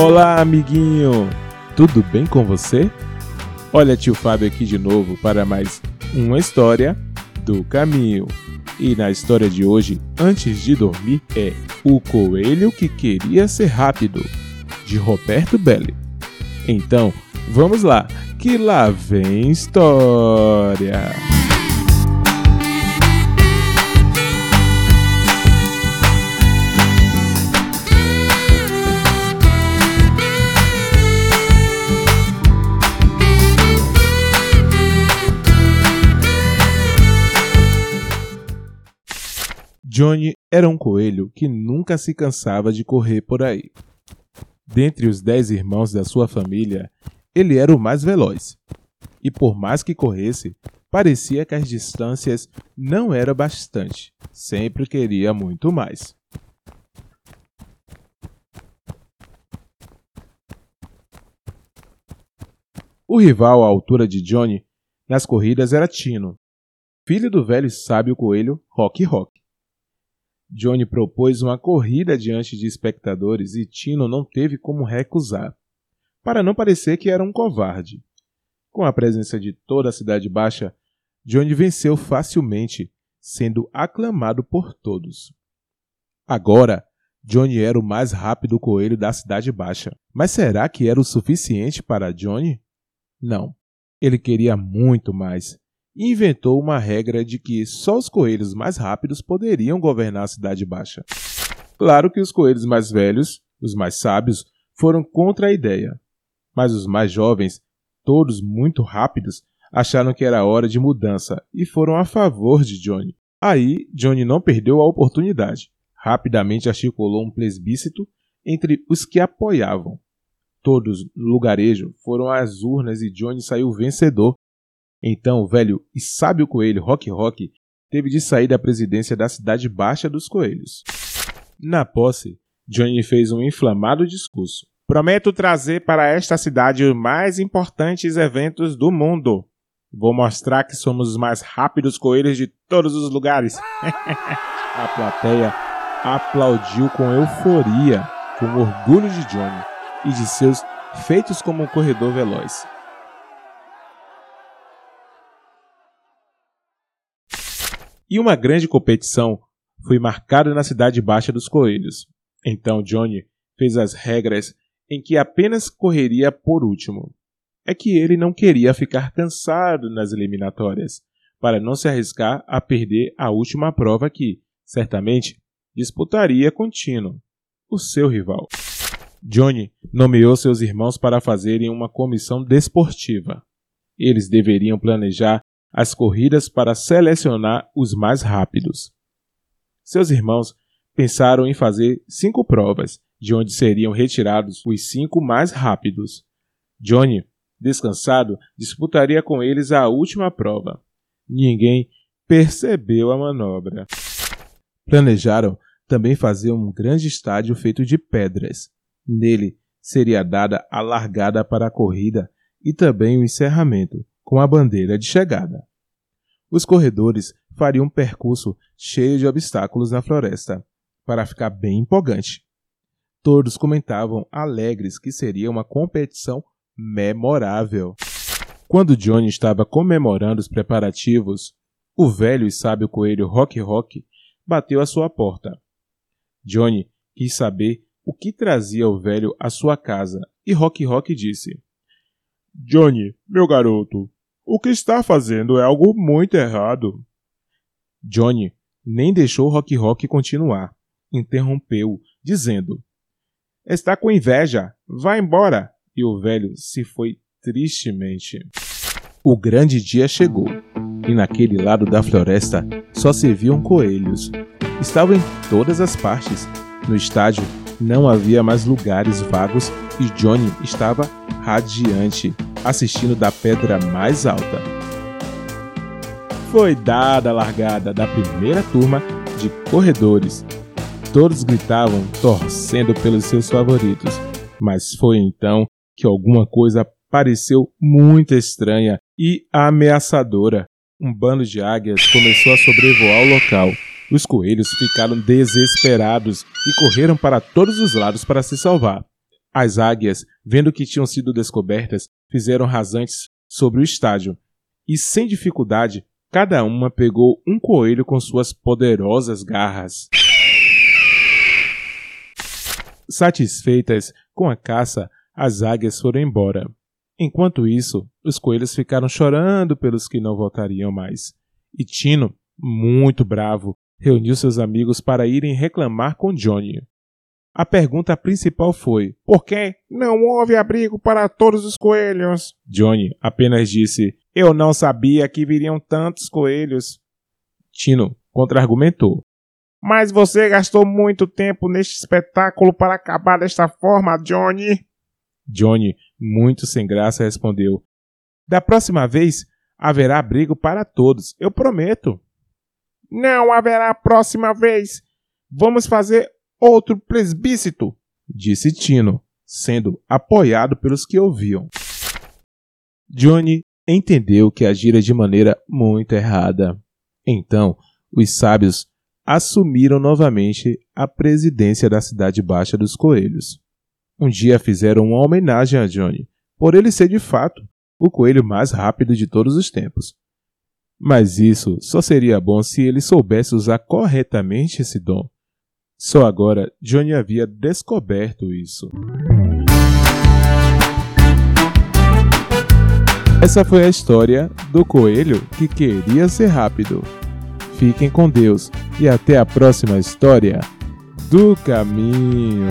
Olá, amiguinho! Tudo bem com você? Olha, tio Fábio aqui de novo para mais uma história do caminho. E na história de hoje, antes de dormir, é O Coelho que Queria Ser Rápido, de Roberto Belli. Então, vamos lá, que lá vem história! Johnny era um coelho que nunca se cansava de correr por aí. Dentre os dez irmãos da sua família, ele era o mais veloz. E por mais que corresse, parecia que as distâncias não eram bastante. Sempre queria muito mais. O rival à altura de Johnny nas corridas era Tino, filho do velho e sábio coelho Rock Rock. Johnny propôs uma corrida diante de espectadores e Tino não teve como recusar, para não parecer que era um covarde. Com a presença de toda a Cidade Baixa, Johnny venceu facilmente, sendo aclamado por todos. Agora, Johnny era o mais rápido coelho da Cidade Baixa. Mas será que era o suficiente para Johnny? Não. Ele queria muito mais inventou uma regra de que só os coelhos mais rápidos poderiam governar a Cidade Baixa. Claro que os coelhos mais velhos, os mais sábios, foram contra a ideia, mas os mais jovens, todos muito rápidos, acharam que era hora de mudança e foram a favor de Johnny. Aí, Johnny não perdeu a oportunidade. Rapidamente articulou um plebiscito entre os que apoiavam. Todos no lugarejo foram às urnas e Johnny saiu vencedor então o velho e sábio coelho Rock Rock teve de sair da presidência da Cidade Baixa dos Coelhos. Na posse, Johnny fez um inflamado discurso. Prometo trazer para esta cidade os mais importantes eventos do mundo. Vou mostrar que somos os mais rápidos coelhos de todos os lugares. A plateia aplaudiu com euforia, com orgulho de Johnny e de seus feitos como um corredor veloz. E uma grande competição foi marcada na cidade baixa dos coelhos. Então Johnny fez as regras em que apenas correria por último. É que ele não queria ficar cansado nas eliminatórias, para não se arriscar a perder a última prova que, certamente, disputaria com Tino, o seu rival. Johnny nomeou seus irmãos para fazerem uma comissão desportiva. Eles deveriam planejar as corridas para selecionar os mais rápidos. Seus irmãos pensaram em fazer cinco provas, de onde seriam retirados os cinco mais rápidos. Johnny, descansado, disputaria com eles a última prova. Ninguém percebeu a manobra. Planejaram também fazer um grande estádio feito de pedras. Nele seria dada a largada para a corrida e também o encerramento, com a bandeira de chegada. Os corredores fariam um percurso cheio de obstáculos na floresta, para ficar bem empolgante. Todos comentavam alegres que seria uma competição memorável. Quando Johnny estava comemorando os preparativos, o velho e sábio coelho Rock Rock bateu à sua porta. Johnny quis saber o que trazia o velho à sua casa e Rock Rock disse: Johnny, meu garoto, o que está fazendo é algo muito errado. Johnny nem deixou Rock Rock continuar. Interrompeu, dizendo: Está com inveja, vá embora. E o velho se foi tristemente. O grande dia chegou, e naquele lado da floresta só se viam coelhos. Estavam em todas as partes. No estádio não havia mais lugares vagos e Johnny estava radiante, assistindo da pedra mais alta. Foi dada a largada da primeira turma de corredores. Todos gritavam, torcendo pelos seus favoritos, mas foi então que alguma coisa pareceu muito estranha e ameaçadora. Um bando de águias começou a sobrevoar o local. Os coelhos ficaram desesperados e correram para todos os lados para se salvar. As águias, vendo que tinham sido descobertas, fizeram rasantes sobre o estádio e, sem dificuldade, cada uma pegou um coelho com suas poderosas garras. Satisfeitas com a caça, as águias foram embora. Enquanto isso, os coelhos ficaram chorando pelos que não voltariam mais. E Tino, muito bravo, reuniu seus amigos para irem reclamar com Johnny. A pergunta principal foi: Por que não houve abrigo para todos os coelhos? Johnny apenas disse: Eu não sabia que viriam tantos coelhos. Tino contra-argumentou: Mas você gastou muito tempo neste espetáculo para acabar desta forma, Johnny. Johnny, muito sem graça, respondeu: Da próxima vez haverá abrigo para todos, eu prometo. Não haverá próxima vez. Vamos fazer outro plebiscito, disse Tino, sendo apoiado pelos que ouviam. Johnny entendeu que agira de maneira muito errada. Então, os sábios assumiram novamente a presidência da Cidade Baixa dos Coelhos. Um dia fizeram uma homenagem a Johnny, por ele ser de fato o coelho mais rápido de todos os tempos. Mas isso só seria bom se ele soubesse usar corretamente esse dom. Só agora Johnny havia descoberto isso. Essa foi a história do coelho que queria ser rápido. Fiquem com Deus e até a próxima história do caminho.